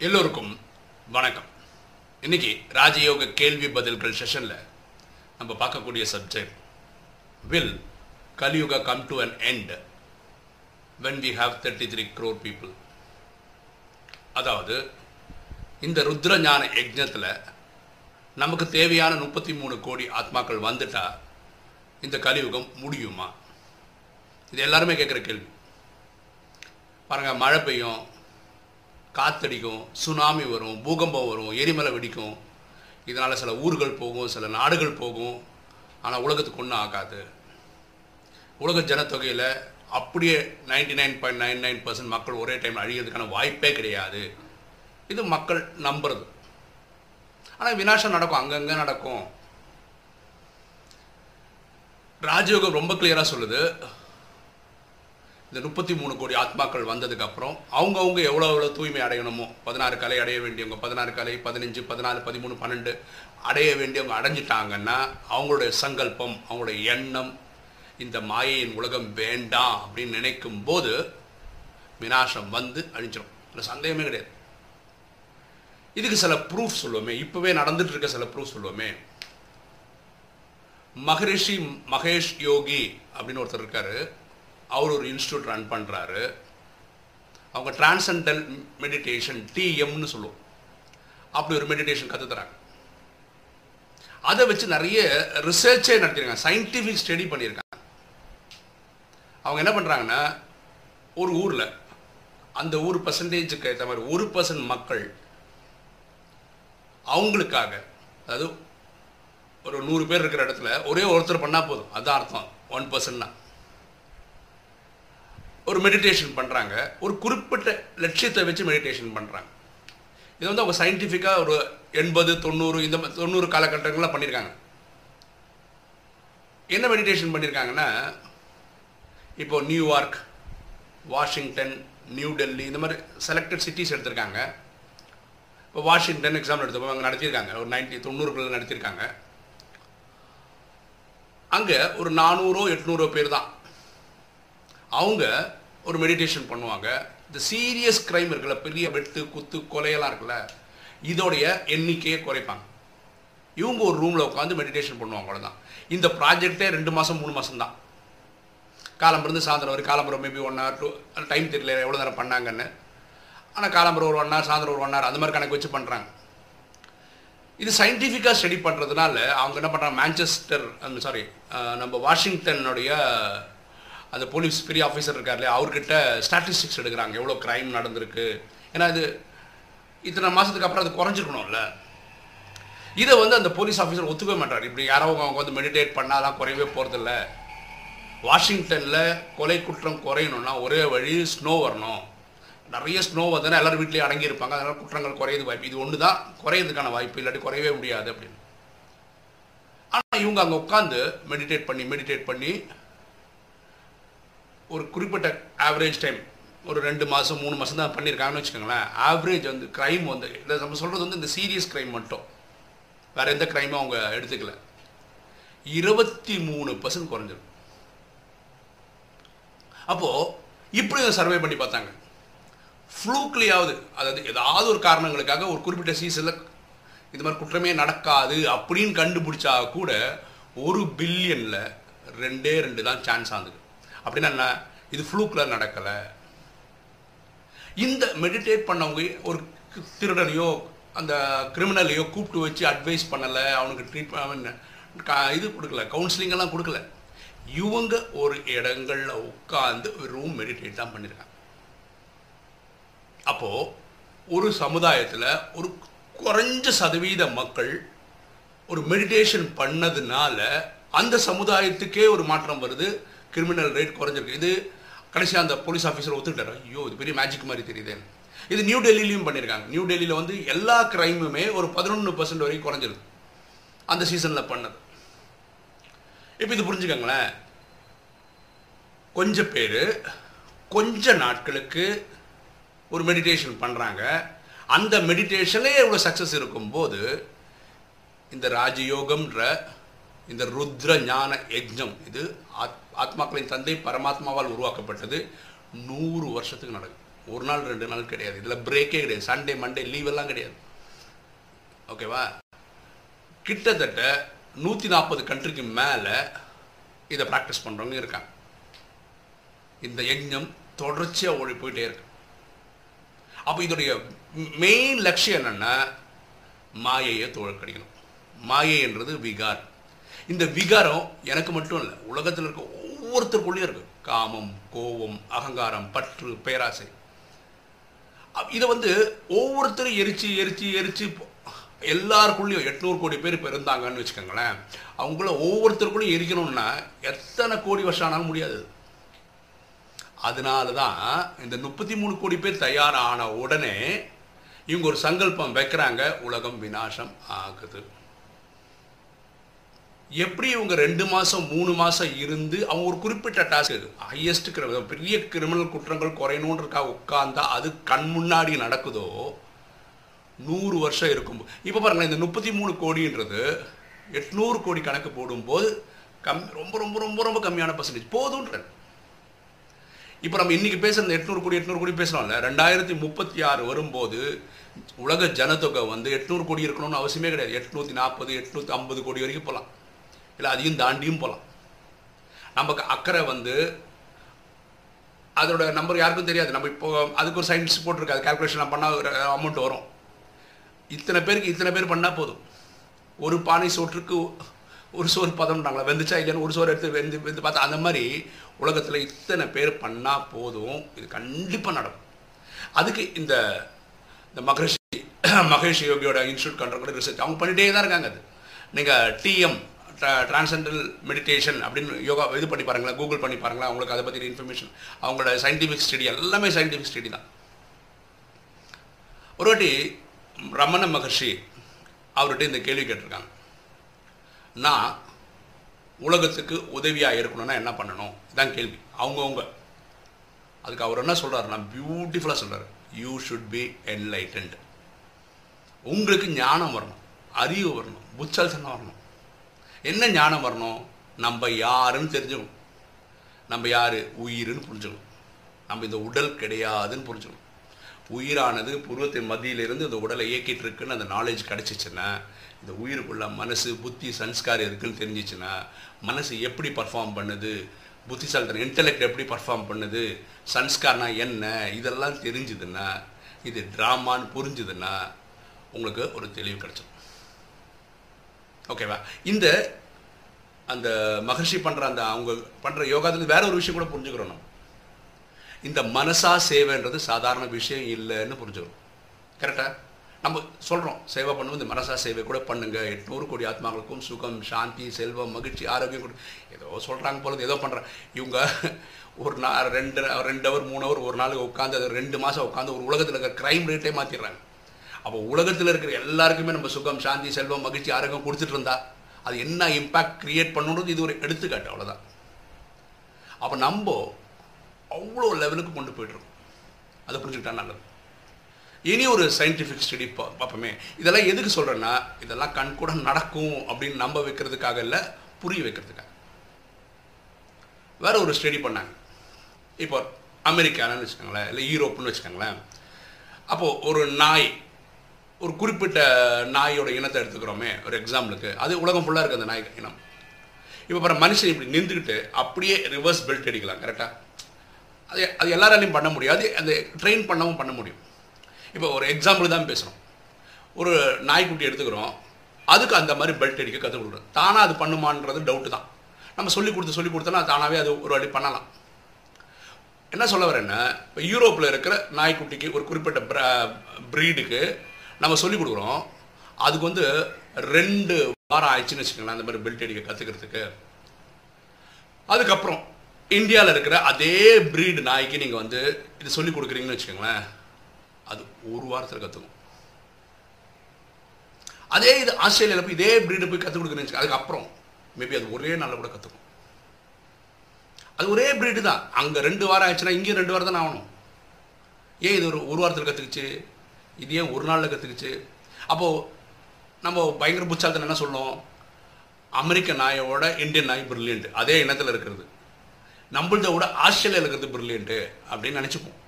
எல்லோருக்கும் வணக்கம். இன்னைக்கு ராஜயோக கேள்வி பதில்கள் செஷனில் நம்ம பார்க்கக்கூடிய subject will Kaliyuga come to an end when we have thirty three crore people அதாவது இந்த ருத்ர ஞான யஜ்னத்தில் நமக்கு தேவையான முப்பத்தி மூணு கோடி ஆத்மாக்கள் வந்துட்டால் இந்த கலியுகம் முடியுமா? இது எல்லாருமே கேட்குற கேள்வி. பாருங்கள் மழை பெய்யும் காத்தடிக்கும் சுனாமி வரும் பூகம்பம் வரும் எரிமலை வெடிக்கும். இதனால் சில ஊர்கள் போகும் சில நாடுகள் போகும். ஆனால் உலகத்துக்கு ஒன்றும் ஆகாது. உலக ஜனத்தொகையில் அப்படியே ninety nine point nine nine percent மக்கள் ஒரே டைம் அழிகிறதுக்கான வாய்ப்பே கிடையாது. இது மக்கள் நம்புறது. ஆனால் வினாசம் நடக்கும் அங்கங்கே நடக்கும். ராஜயோகம் ரொம்ப கிளியராக சொல்லுது. இந்த முப்பத்தி மூணு கோடி ஆத்மாக்கள் வந்ததுக்கு அப்புறம் அவங்கவுங்க எவ்வளோ எவ்வளோ தூய்மை அடையணுமோ பதினாறு கலை அடைய வேண்டியவங்க பதினாறு கலை பதினஞ்சு பதினாலு பதிமூணு பன்னெண்டு அடைய வேண்டியவங்க அடைஞ்சிட்டாங்கன்னா அவங்களுடைய சங்கல்பம் அவங்களுடைய எண்ணம் இந்த மாயையின் உலகம் வேண்டாம் அப்படின்னு நினைக்கும் போது வினாசம் வந்து அழிஞ்சிடும் இல்லை சந்தேகமே கிடையாது. இதுக்கு சில ப்ரூஃப் சொல்லுவோமே. இப்போவே நடந்துட்டு இருக்க சில ப்ரூஃப் சொல்லுவோமே. மகரிஷி மகேஷ் யோகி அப்படின்னு ஒருத்தர் இருக்காரு. அவர் ஒரு இன்ஸ்டியூட் ரன் பண்ணுறாரு அவங்க டிரான்சென்டல் மெடிடேஷன் டிஎம்னு சொல்லுவோம். அப்படி ஒரு மெடிடேஷன் கற்றுத்தராங்க அதை வச்சு நிறைய ரிசர்ச்சே நடத்திருக்காங்க. சயின்டிஃபிக் ஸ்டடி பண்ணியிருக்காங்க. அவங்க என்ன பண்ணுறாங்கன்னா ஒரு ஊரில் அந்த ஊர் பர்சன்டேஜுக்கு ஏற்ற மாதிரி ஒரு பர்சன்ட் மக்கள் அவங்களுக்காக அதாவது ஒரு நூறு பேர் இருக்கிற இடத்துல ஒரே ஒருத்தர் பண்ணால் போதும். அதுதான் அர்த்தம். ஒன் பர்சன்ட்னா ஒரு மெடிடேஷன் பண்ணுறாங்க ஒரு குறிப்பிட்ட லட்சியத்தை வச்சு மெடிடேஷன் பண்ணுறாங்க இது வந்து அவங்க சயின்டிஃபிக்காக ஒரு எண்பது தொண்ணூறு இந்த தொண்ணூறு காலகட்டங்களில் பண்ணியிருக்காங்க என்ன மெடிடேஷன் பண்ணியிருக்காங்கன்னா இப்போ நியூயார்க் வாஷிங்டன் நியூ டெல்லி இந்த மாதிரி செலக்டட் சிட்டிஸ் எடுத்திருக்காங்க. இப்போ வாஷிங்டன் எக்ஸாம்பிள் எடுத்துப்போம். அங்கே நடத்தியிருக்காங்க ஒரு நைன்டி தொண்ணூறுகளில் நடத்தியிருக்காங்க அங்கே ஒரு நானூறோ எட்நூறோ பேர் தான். அவங்க ஒரு மெடிடேஷன் பண்ணுவாங்க. இந்த சீரியஸ் கிரைம் இருக்குல்ல பெரிய வெட்டு குத்து கொலையெல்லாம் இருக்குல்ல இதோடைய எண்ணிக்கையை குறைப்பாங்க. இவங்க ஒரு ரூமில் உட்காந்து மெடிடேஷன் பண்ணுவாங்க அவ்வளோதான் இந்த ப்ராஜெக்டே ரெண்டு மாதம் மூணு மாதம் தான் காலம்பருந்து சாயந்தரம் வரை காலம்பரம் maybe one hour two time தெரியல எவ்வளோ நேரம் பண்ணாங்கன்னு. ஆனால் காலம்பரம் ஒரு ஒன் ஹவர் சாயந்தரம் ஒரு ஒன் ஹவர் அந்த மாதிரி கணக்கு வச்சு பண்ணுறாங்க இது சயின்டிஃபிக்காக ஸ்டடி பண்ணுறதுனால அவங்க என்ன பண்ணுறாங்க மேன்செஸ்டர் சாரி நம்ம வாஷிங்டனுடைய அந்த போலீஸ் பெரிய ஆஃபீஸர் இருக்கார் இல்லையா அவர்கிட்ட ஸ்டாட்டிஸ்டிக்ஸ் எடுக்கிறாங்க எவ்வளோ க்ரைம் நடந்திருக்கு. ஏன்னா இது இத்தனை மாதத்துக்கு அப்புறம் அது குறைஞ்சிருக்கணும்ல. இதை வந்து அந்த போலீஸ் ஆஃபீஸர் ஒத்துக்கவே மாட்டார். இப்படி யாரோ அவங்க வந்து மெடிடேட் பண்ணாதான் குறையவே போகிறதில்ல வாஷிங்டனில் கொலை குற்றம் குறையணும்னா ஒரே வழி ஸ்னோ வரணும். நிறைய ஸ்னோ வந்ததுன்னா எல்லாரும் வீட்லேயும் அடங்கியிருப்பாங்க அதனால் குற்றங்கள் குறையது வாய்ப்பு. இது ஒன்று தான் குறையிறதுக்கான வாய்ப்பு இல்லாட்டி குறையவே முடியாது அப்படின்னு. ஆனால் இவங்க அங்கே உட்காந்து மெடிடேட் பண்ணி மெடிடேட் பண்ணி ஒரு குறிப்பிட்ட ஆவரேஜ் டைம் ஒரு ரெண்டு மாதம் மூணு மாதம் தான் பண்ணியிருக்காங்கன்னு வச்சுக்கோங்களேன். ஆவரேஜ் வந்து க்ரைம் வந்து இதை நம்ம சொல்கிறது வந்து இந்த சீரியஸ் க்ரைம் மட்டும். வேறு எந்த க்ரைமும் அவங்க எடுத்துக்கல. இருபத்தி மூணு பர்சன்ட் குறைஞ்சிரும். அப்போது இப்படி சர்வே பண்ணி பார்த்தாங்க. ஃப்ளூக்லியாவது அதாவது ஏதாவது ஒரு காரணங்களுக்காக ஒரு குறிப்பிட்ட சீசனில் இந்த மாதிரி குற்றமே நடக்காது அப்படின்னு கண்டுபிடிச்சா கூட ஒரு பில்லியனில் ரெண்டே ரெண்டு தான் சான்ஸ் ஆகுது. அப்படின்னா என்ன? இது ஃப்ளூக்கில் நடக்கலை. இந்த மெடிடேட் பண்ணவங்க ஒரு திருடனையோ அந்த கிரிமினலையோ கூப்பிட்டு வச்சு அட்வைஸ் பண்ணலை அவனுக்கு ட்ரீட்மெண்ட் இது கொடுக்கல கவுன்சிலிங்கெல்லாம் கொடுக்கல. இவங்க ஒரு இடங்கள்ல உட்காந்து ரூம் மெடிடேட் தான் பண்ணியிருக்காங்க அப்போது ஒரு சமுதாயத்தில் ஒரு குறைஞ்ச சதவீத மக்கள் ஒரு மெடிடேஷன் பண்ணதுனால அந்த சமுதாயத்துக்கே ஒரு மாற்றம் வருது. கிரிமினல் ரேட் குறைஞ்சிருக்கு. இது கடைசியாக அந்த போலீஸ் ஆஃபீஸர் ஒத்துக்கிட்டார். ஐயோ இது பெரிய மேஜிக் மாதிரி தெரியுது. இது நியூ டெல்லியிலையும் பண்ணியிருக்காங்க நியூ டெல்லியில் வந்து எல்லா கிரைமுமே ஒரு பதினொன்று பர்சன்ட் வரைக்கும் குறைஞ்சிருக்கு அந்த சீசனில் பண்ணது. இப்போ இது புரிஞ்சுக்கோங்களேன். கொஞ்சம் பேர் கொஞ்ச நாட்களுக்கு ஒரு மெடிடேஷன் பண்ணுறாங்க அந்த மெடிடேஷனே இவ்வளோ சக்ஸஸ் இருக்கும்போது இந்த ராஜயோகம்ன்ற இந்த ருத்ர ஞான யஜ்ஞம் இது ஆத் ஆத்மாக்களின் தந்தை பரமாத்மாவால் உருவாக்கப்பட்டது நூறு வருஷத்துக்கு நடக்கும். ஒரு நாள் ரெண்டு நாள் கிடையாது. இதில் பிரேக்கே கிடையாது. சண்டே மண்டே லீவ் எல்லாம் கிடையாது. ஓகேவா கிட்டத்தட்ட நூற்றி நாற்பது கண்ட்ரிக்கு மேலே இதை ப்ராக்டிஸ் பண்ணுறவங்க இருக்காங்க. இந்த யஜ்ஞம் தொடர்ச்சியாக ஓடி போயிட்டே இருக்கு. அப்போ இதோடைய மெயின் லட்சியம் என்னன்னா மாயையை தோழக்கடிக்கணும் மாயை என்றது விகார் இந்த விகாரம் எனக்கு மட்டும் இல்லை உலகத்தில் இருக்க ஒவ்வொருத்தருக்குள்ளேயும் இருக்கு. காமம் கோபம் அகங்காரம் பற்று பேராசை. அப்- இதை வந்து ஒவ்வொருத்தரும் எரிச்சு எரிச்சு எரிச்சு எல்லாருக்குள்ளேயும் எட்நூறு கோடி பேர் இப்போ இருந்தாங்கன்னு வச்சுக்கோங்களேன். அவங்கள ஒவ்வொருத்தருக்குள்ளேயும் எரிக்கணும்னா எத்தனை கோடி வருஷம் ஆனாலும் முடியாது. அதனால தான் இந்த முப்பத்தி மூணு கோடி பேர் தயாரான உடனே இவங்க ஒரு சங்கல்பம் வைக்கிறாங்க உலகம் விநாசம் ஆகுது. எப்படி இவங்க ரெண்டு மாதம் மூணு மாதம் இருந்து அவங்க ஒரு குறிப்பிட்ட டாஸ்க் ஹையஸ்ட் பெரிய கிரிமினல் குற்றங்கள் குறையணுன்றக்காக உட்கார்ந்தா அது கண் முன்னாடி நடக்குதோ? நூறு வருஷம் இருக்கும் இப்போ பாருங்களேன் இந்த முப்பத்தி மூணு கோடின்றது எட்நூறு கோடி கணக்கு போடும்போது கம் ரொம்ப ரொம்ப ரொம்ப ரொம்ப கம்மியான பர்சன்டேஜ் போதுன்றது இப்போ நம்ம இன்றைக்கி பேசுகிற எட்நூறு கோடி எட்நூறு கோடி பேசுகிறோம்ல ரெண்டாயிரத்தி முப்பத்தி ஆறு வரும்போது உலக ஜனத்தொகை வந்து எட்நூறு கோடி இருக்கணும்னு அவசியமே கிடையாது. எட்நூற்றி நாற்பது எட்நூற்றி ஐம்பது கோடி வரைக்கும் போகலாம் இல்லை அதையும் தாண்டியும் போகலாம் நமக்கு அக்கறை வந்து அதோட நம்பர் யாருக்கும் தெரியாது. நம்ம இப்போ அதுக்கு ஒரு சயின்ஸ் போட்டிருக்கு. அது கால்குலேஷன் பண்ணால் ஒரு அமௌண்ட் வரும். இத்தனை பேருக்கு இத்தனை பேர் பண்ணால் போதும். ஒரு பானை சோற்றுக்கு ஒரு சோறு பதம்ன்றாங்களா வெந்துச்சா இல்லைன்னு ஒரு சோறு எடுத்து வெந்து வெந்து பார்த்தா அந்த மாதிரி உலகத்தில் இத்தனை பேர் பண்ணால் போதும். இது கண்டிப்பாக நடக்கும். அதுக்கு இந்த இந்த மகரிஷி மகேஷ் யோகியோட இன்ஸ்டியூட் கண்ட்ரோல் ரிசர்ச் அவங்க பண்ணிகிட்டே தான் இருக்காங்க அது. நீங்கள் டிஎம் டிரான்சென்டல் மெடிடேஷன் அப்படின்னு யோகா இது பண்ணி பாருங்களேன் கூகுள் பண்ணி பாருங்களேன் அவங்களுக்கு அதை பற்றின இன்ஃபர்மேஷன் அவங்களோட சயின்டிஃபிக் ஸ்டடி எல்லாமே சயின்டிஃபிக் ஸ்டடி தான். ஒரு வாட்டி ரமண மகர்ஷி அவர்கிட்ட இந்த கேள்வி கேட்டிருக்காங்க. நான் உலகத்துக்கு உதவியாக இருக்கணும்னா என்ன பண்ணணும்? இதான் கேள்வி. அவங்கவுங்க. அதுக்கு அவர் என்ன சொல்கிறாருன்னா பியூட்டிஃபுல்லாக சொல்கிறார் யூ ஷுட் பி என்லைட்டன்ட் உங்களுக்கு ஞானம் வரணும் அறிவு வரணும் புத்தல்சனம் வரணும். என்ன ஞானம் வரணும்? நம்ம யாருன்னு தெரிஞ்சுக்கணும். நம்ம யார்? உயிர்னு புரிஞ்சுக்கணும். நம்ம இந்த உடல் கிடையாதுன்னு புரிஞ்சுக்கணும். உயிரானது புருவத்தின் மத்தியிலிருந்து இந்த உடலை இயக்கிட்டு இருக்குன்னு அந்த நாலேஜ் கிடச்சிச்சுன்னா இந்த உயிருக்குள்ள மனசு புத்தி சன்ஸ்காரம் இருக்குன்னு தெரிஞ்சிச்சுன்னா மனசு எப்படி பர்ஃபார்ம் பண்ணுது? புத்திசாலித்தனம் இன்டலெக்ட் எப்படி பர்ஃபார்ம் பண்ணுது? சன்ஸ்கார்னா என்ன? இதெல்லாம் தெரிஞ்சுதுன்னா இது ட்ராமான்னு புரிஞ்சுதுன்னா உங்களுக்கு ஒரு தெளிவு கிடச்சிடும். ஓகேவா இந்த அந்த மகர்ஷி பண்ணுற அந்த அவங்க பண்ணுற யோகாத்துல வேற ஒரு விஷயம் கூட புரிஞ்சுக்கிறோம் நம்ம. இந்த மனசா சேவைன்றது சாதாரண விஷயம் இல்லைன்னு புரிஞ்சுக்கிறோம். கரெக்டா நம்ம சொல்கிறோம் சேவை பண்ணுவோம் இந்த மனசா சேவை கூட பண்ணுங்க. எட்நூறு கோடி ஆத்மாக்களுக்கும் சுகம் சாந்தி செல்வம் மகிழ்ச்சி ஆரோக்கியம் கொடு. ஏதோ சொல்கிறாங்க போல ஏதோ பண்ணுறேன் இவங்க ஒரு நா ரெண்டு ரெண்டு ஹவர் மூணு ஹவர் ஒரு நாள் உட்காந்து அது ரெண்டு மாதம் உட்காந்து ஒரு உலகத்தில் இருக்கிற க்ரைம் ரேட்டே மாற்றிடுறாங்க அப்போ உலகத்தில் இருக்கிற எல்லாருக்குமே நம்ம சுகம் சாந்தி செல்வம் மகிழ்ச்சி ஆரோக்கியம் கொடுத்துட்டு இருந்தா அது என்ன இம்பேக்ட் கிரியேட் பண்ணணுன்றது இது ஒரு எடுத்துக்காட்டு அவ்வளோதான் அப்போ நம்ம அவ்வளோ லெவலுக்கு கொண்டு போயிட்டுருக்கோம். அதை புரிஞ்சுக்கிட்டா நல்லது. இனி ஒரு சயின்டிஃபிக் ஸ்டடி பார்ப்போமே. இதெல்லாம் எதுக்கு சொல்கிறேன்னா இதெல்லாம் கண் கூட நடக்கும் அப்படின்னு நம்ப வைக்கிறதுக்காக இல்லை புரிய வைக்கிறதுக்காக. வேற ஒரு ஸ்டடி பண்ணாங்க. இப்போ அமெரிக்கானு வச்சுக்கோங்களேன் இல்லை யூரோப்புன்னு வச்சுக்கோங்களேன். அப்போது ஒரு நாய் ஒரு குறிப்பிட்ட நாயோட இனத்தை எடுத்துக்கிறோமே ஒரு எக்ஸாம்பிளுக்கு அது உலகம் ஃபுல்லாக இருக்குது அந்த நாய் இனம். இப்போ அப்புறம் மனுஷன் இப்படி நின்றுக்கிட்டு அப்படியே ரிவர்ஸ் பெல்ட் அடிக்கலாம் கரெக்டாக அது அது எல்லாராலையும் பண்ண முடியாது அந்த ட்ரெயின் பண்ணவும் பண்ண முடியும். இப்போ ஒரு எக்ஸாம்பிள் தான் பேசுகிறோம் ஒரு நாய்க்குட்டி எடுத்துக்கிறோம். அதுக்கு அந்த மாதிரி பெல்ட் அடிக்க கற்றுக் கொடுக்குறோம் தானாக அது பண்ணுமான்றது டவுட்டு தான். நம்ம சொல்லி கொடுத்து சொல்லி கொடுத்தோன்னா தானாகவே அது ஒரு வாட்டி பண்ணலாம். என்ன சொல்ல வரேன்னா இப்போ யூரோப்பில் இருக்கிற நாய்க்குட்டிக்கு ஒரு குறிப்பிட்ட ப்ரீடுக்கு நம்ம சொல்லிக் கொடுக்குறோம். அதுக்கு வந்து ரெண்டு வாரம் ஆயிடுச்சுன்னு வச்சுக்கோங்களேன் அந்த மாதிரி பெல்ட் அடிக்க கற்றுக்கிறதுக்கு அதுக்கப்புறம் இந்தியாவில் இருக்கிற அதே ப்ரீடு நாய்க்கு நீங்கள் வந்து இது சொல்லி கொடுக்குறீங்கன்னு வச்சுக்கோங்களேன் அது ஒரு வாரத்தில் கற்றுக்கும் அதே இது ஆஸ்திரேலியாவில் போய் இதே ப்ரீடு போய் கற்றுக் கொடுக்குறீங்க அதுக்கப்புறம் மேபி அது ஒரே நாளில் கூட கற்றுக்கும் அது ஒரே ப்ரீடு தான். அங்கே ரெண்டு வாரம் ஆயிடுச்சுன்னா இங்கேயும் ரெண்டு வாரம் தான் ஆகணும். ஏன் இது ஒரு ஒரு வாரத்தில் கற்றுக்குச்சு இது ஏன் ஒரு நாளில் கற்றுக்குச்சு அப்போது நம்ம பயங்கர புச்சாலத்தில் என்ன சொல்லணும் அமெரிக்க நாயோட இந்தியன் நாய் பிரில்லியன்ட் அதே இனத்தில் இருக்கிறது. நம்மள்த விட ஆஸ்திரேலியாவில் இருக்கிறது பிரில்லியன்ட்டு அப்படின்னு நினச்சிப்போம்.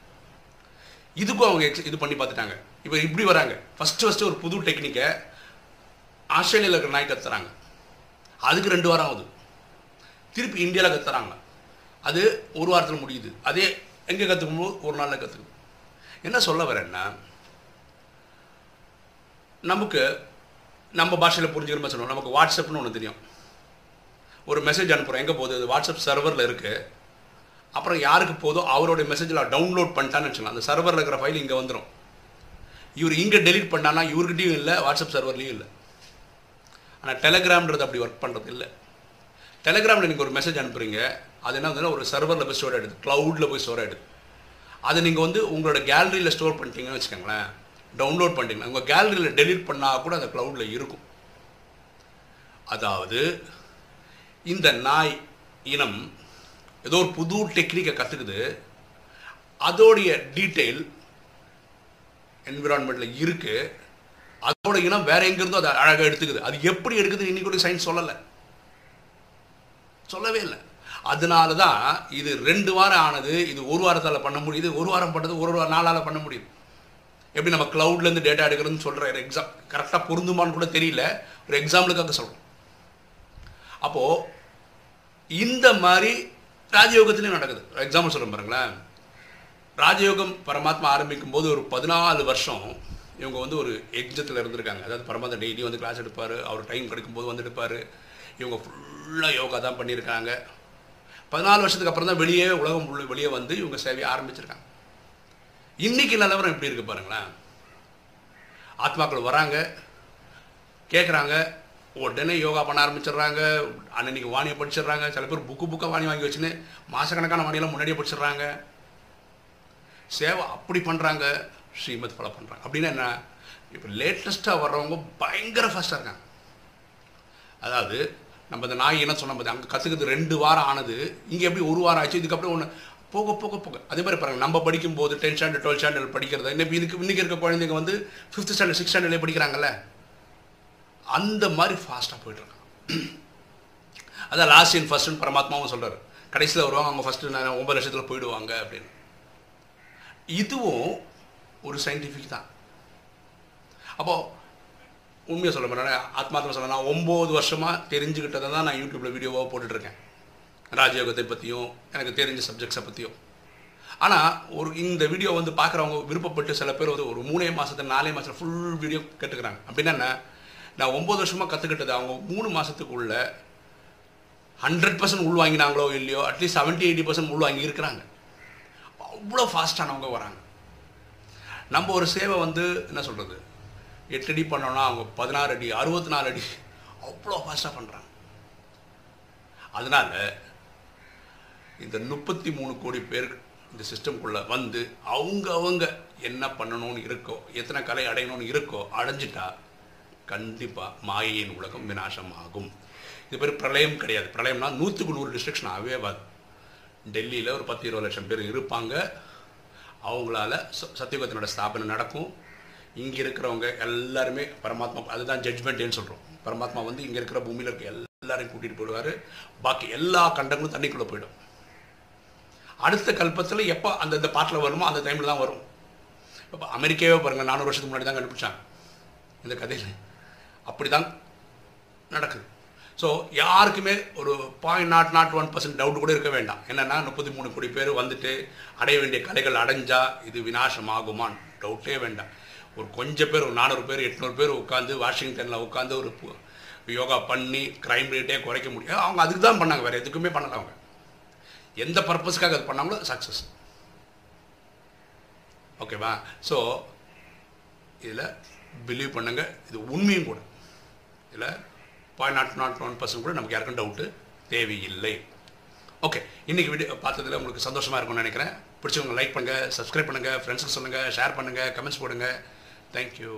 இதுக்கும் அவங்க எக்ஸ் இது பண்ணி பார்த்துட்டாங்க. இப்போ இப்படி வராங்க. ஃபஸ்ட்டு ஃபஸ்ட்டு ஒரு புது டெக்னிக்கை ஆஸ்திரேலியாவில் இருக்கிற நாய் கத்துறாங்க. அதுக்கு ரெண்டு வாரம் ஆகுது. திருப்பி இந்தியாவில் கத்துறாங்க. அது ஒரு வாரத்தில் முடியுது. அதே எங்கே கற்றுக்கும் ஒரு நாளில் கற்றுக்கணும் என்ன சொல்ல வரேன்னா நமக்கு நம்ம பாஷையில் புரிஞ்சுக்கிற மாதிரி சொல்லுவோம் நமக்கு வாட்ஸ்அப்னு ஒன்று தெரியும். ஒரு மெசேஜ் அனுப்புகிறோம் எங்கே போகுது? அது வாட்ஸ்அப் சர்வரில் இருக்குது அப்புறம் யாருக்கு போதோ அவருடைய மெசேஜில் டவுன்லோட் பண்ணிட்டான்னு வச்சுக்கலாம் அந்த சர்வரில் இருக்கிற ஃபைல் இங்கே வந்துடும் இவர் இங்கே டெலிட் பண்ணானா இவர்கிட்டையும் இல்லை வாட்ஸ்அப் சர்வர்லேயும் இல்லை. ஆனால் டெலகிராம்ன்றது அப்படி ஒர்க் பண்ணுறது இல்லை. டெலகிராமில் நீங்கள் ஒரு மெசேஜ் அனுப்புகிறீங்க அது என்ன வந்து ஒரு சர்வரில் போய் ஸ்டோர் ஆகிடுது க்ளவுடில் போய் ஸ்டோர் ஆகிடுது அதை நீங்கள் வந்து உங்களோட கேலரியில் ஸ்டோர் பண்ணிட்டீங்கன்னு வச்சுக்கோங்களேன். டவுன்லோட் பண்ணிட்டீங்கன்னா உங்கள் கேலரியில் டெலீட் பண்ணால் கூட அந்த க்ளவுடில் இருக்கும். அதாவது இந்த நாய் இனம் ஏதோ ஒரு புது டெக்னிக்கை கற்றுக்குது அதோடைய டீட்டெயில் என்விரான்மெண்ட்டில் இருக்குது அதோட இனம் வேற எங்கேருந்தோ அதை அழகாக எடுத்துக்குது. அது எப்படி எடுக்குது இன்னைக்கு கூட சயின்ஸ் சொல்லலை. சொல்லவே இல்லை. அதனால தான் இது ரெண்டு வாரம் ஆனது இது ஒரு வாரத்தால் பண்ண முடியுது ஒரு வாரம் பண்ணது ஒரு ஒரு நாளால் பண்ண முடியுது எப்படி நம்ம க்ளவுட்லேருந்து டேட்டா எடுக்கிறதுன்னு சொல்கிற எக்ஸாம் கரெக்டாக பொருந்துமான்னு கூட தெரியல. ஒரு எக்ஸாம்பிளுக்காக சொல்கிறோம் அப்போது இந்த மாதிரி ராஜயோகத்துலேயும் நடக்குது. எக்ஸாம்பிள் சொல்ல பாருங்களேன். ராஜயோகம் பரமாத்மா ஆரம்பிக்கும் போது ஒரு பதினாலு வருஷம் இவங்க வந்து ஒரு எக்ஸத்தில் இருந்திருக்காங்க. அதாவது பரமாத்மா டெய்லி வந்து கிளாஸ் எடுப்பார் அவர் டைம் கிடைக்கும்போது வந்து எடுப்பார். இவங்க ஃபுல்லாக யோகா தான் பண்ணியிருக்காங்க. பதினாலு வருஷத்துக்கு அப்புறம் தான் வெளியே உலகம் வெளியே வந்து இவங்க சேவையை ஆரம்பிச்சிருக்காங்க. இன்னைக்கு நிலவரம் எப்படி இருக்கு பாருங்களேன். ஆத்மாக்கள் வராங்க கேட்குறாங்க உடனே யோகா பண்ண ஆரம்பிச்சிடுறாங்க அன்னன்னைக்கு வாணியை படிச்சிடுறாங்க சில பேர் புக்கு புக்காக வாணி வாங்கி வச்சுன்னு மாதக்கணக்கான வாணியெல்லாம் முன்னாடியே படிச்சிடுறாங்க. சேவை அப்படி பண்ணுறாங்க ஸ்ரீமத் ஃபாலோ பண்ணுறாங்க அப்படின்னா என்ன? இப்போ லேட்டஸ்ட்டாக வர்றவங்க பயங்கர ஃபாஸ்ட்டாக இருக்காங்க. அதாவது நம்ம இந்த நாய் என்ன சொன்ன அங்கே கற்றுக்கிறது ரெண்டு வாரம் ஆனது இங்கே எப்படி ஒரு வாரம் ஆச்சு இதுக்கப்புறம் ஒன்று போக போக போக. அதே மாதிரி பாருங்கள் நம்ம படிக்கும்போது டென்த் ஸ்டாண்டர்ட் டுவெல்த் ஸ்டாண்டர்ட் படிக்கிறது இன்னும் இதுக்கு இன்றைக்கி இருக்க குழந்தைங்க வந்து ஃபிஃப்த் ஸ்டாண்டர்ட் சிக்ஸ் ஸ்டாண்டர்ட்லேயே படிக்கிறாங்கல்ல? அந்த மாதிரி ஃபாஸ்ட்டாக போயிட்டுருக்காங்க அதான் லாஸ்ட் இன் ஃபர்ஸ்ட்னு பரமாத்மாவும் சொல்கிறார் கடைசியில் வருவாங்க அவங்க ஃபஸ்ட்டு நான் ஒம்பது லட்சத்தில் போயிடுவாங்க அப்படின்னு. இதுவும் ஒரு சயின்டிஃபிக் தான். அப்போது உண்மையை சொல்ல மாட்டேன் ஆத்மாத்மா சொல்ல நான் ஒம்பது வருஷமாக தெரிஞ்சுக்கிட்டதை தான் நான் யூடியூப்பில் வீடியோவாக போட்டுட்ருக்கேன் ராஜயோகத்தை பற்றியும் எனக்கு தெரிஞ்ச சப்ஜெக்ட்ஸை பற்றியும் ஆனால் ஒரு இந்த வீடியோ வந்து பார்க்குறவங்க விருப்பப்பட்டு சில பேர் வந்து ஒரு மூணே மாதத்துல நாலே மாதத்தில் ஃபுல் வீடியோ கேட்டுக்கிறாங்க. அப்படின்னா என்ன? நான் ஒம்பது வருஷமாக கற்றுக்கிட்டது அவங்க மூணு மாதத்துக்குள்ள ஹண்ட்ரட் பர்சன்ட் உள் வாங்கினாங்களோ இல்லையோ அட்லீஸ்ட் செவன்ட்டி எயிட்டி பர்சன்ட் உள் வாங்கி இருக்கிறாங்க. அவ்வளோ ஃபாஸ்ட்டானவங்க வராங்க. நம்ம ஒரு சேவை வந்து என்ன சொல்கிறது எட்டு அடி பண்ணோன்னா அவங்க பதினாறு அடி அறுபத்தி நாலு அடி அவ்வளோ ஃபாஸ்ட்டாக பண்ணுறாங்க அதனால் இந்த முப்பத்தி மூணு கோடி பேர் இந்த சிஸ்டம்குள்ளே வந்து அவங்க அவங்க என்ன பண்ணணும்னு இருக்கோ எத்தனை கலை அடையணும்னு இருக்கோ அடைஞ்சிட்டா கண்டிப்பாக மாயையின் உலகம் விநாசம் ஆகும் இது பேர் பிரளயம் கிடையாது. பிரளயம்னா நூற்றுக்கு நூறு டிஸ்ட்ரிக்ஷன் ஆகவே ஆகாது. டெல்லியில் ஒரு பத்து இருபது லட்சம் பேர் இருப்பாங்க. அவங்களால ச- சத்தியுகத்தினோட ஸ்தாபனை நடக்கும். இங்கே இருக்கிறவங்க எல்லாருமே பரமாத்மா அதுதான் ஜட்ஜ்மெண்ட்னு சொல்கிறோம் பரமாத்மா வந்து இங்கே இருக்கிற பூமியில் இருக்க எல்லாரையும் கூட்டிகிட்டு போயிடுவார். பாக்கி எல்லா கண்டங்களும் தண்ணிக்குள்ளே போயிடும். அடுத்த கல்பத்தில் எப்போ அந்தந்த பாட்டில் வருமோ அந்த டைமில் தான் வரும். இப்போ அமெரிக்காவே பாருங்கள் நானூறு வருஷத்துக்கு முன்னாடி தான் கண்டுபிடிச்சாங்க. இந்த கதையில். அப்படி தான் நடக்குது. ஸோ யாருக்குமே ஒரு point nought nought one percent doubt கூட இருக்க வேண்டாம். என்னென்னா முப்பத்தி மூணு கோடி பேர் வந்துட்டு அடைய வேண்டிய கலைகள் அடைஞ்சால் இது விநாசம் ஆகுமான்னு டவுட்டே வேண்டாம். ஒரு கொஞ்சம் பேர் ஒரு நானூறு பேர் எட்நூறு பேர் உட்காந்து வாஷிங்டனில் உட்காந்து ஒரு யோகா பண்ணி க்ரைம் ரேட்டே குறைக்க முடியும். அவங்க அதுக்கு தான் பண்ணாங்க வேறு எதுக்குமே பண்ணல அவங்க. எந்த பர்பஸ்க்காக அது பண்ணாங்களோ சக்ஸஸ் ஓகேவா ஸோ இதில் பிலீவ் பண்ணுங்கள் இது உண்மையும் கூட. இதில் point nought nought one percent கூட நமக்கு யாருக்கும் டவுட்டு தேவையில்லை. ஓகே இன்றைக்கி வீடியோ பார்த்ததில் உங்களுக்கு சந்தோஷமாக இருக்கும்னு நினைக்கிறேன். பிடிச்சவங்க லைக் பண்ணுங்கள் சப்ஸ்கிரைப் பண்ணுங்கள் ஃப்ரெண்ட்ஸுக்கு சொல்லுங்கள் ஷேர் பண்ணுங்கள் கமெண்ட்ஸ் போடுங்க. தேங்க்யூ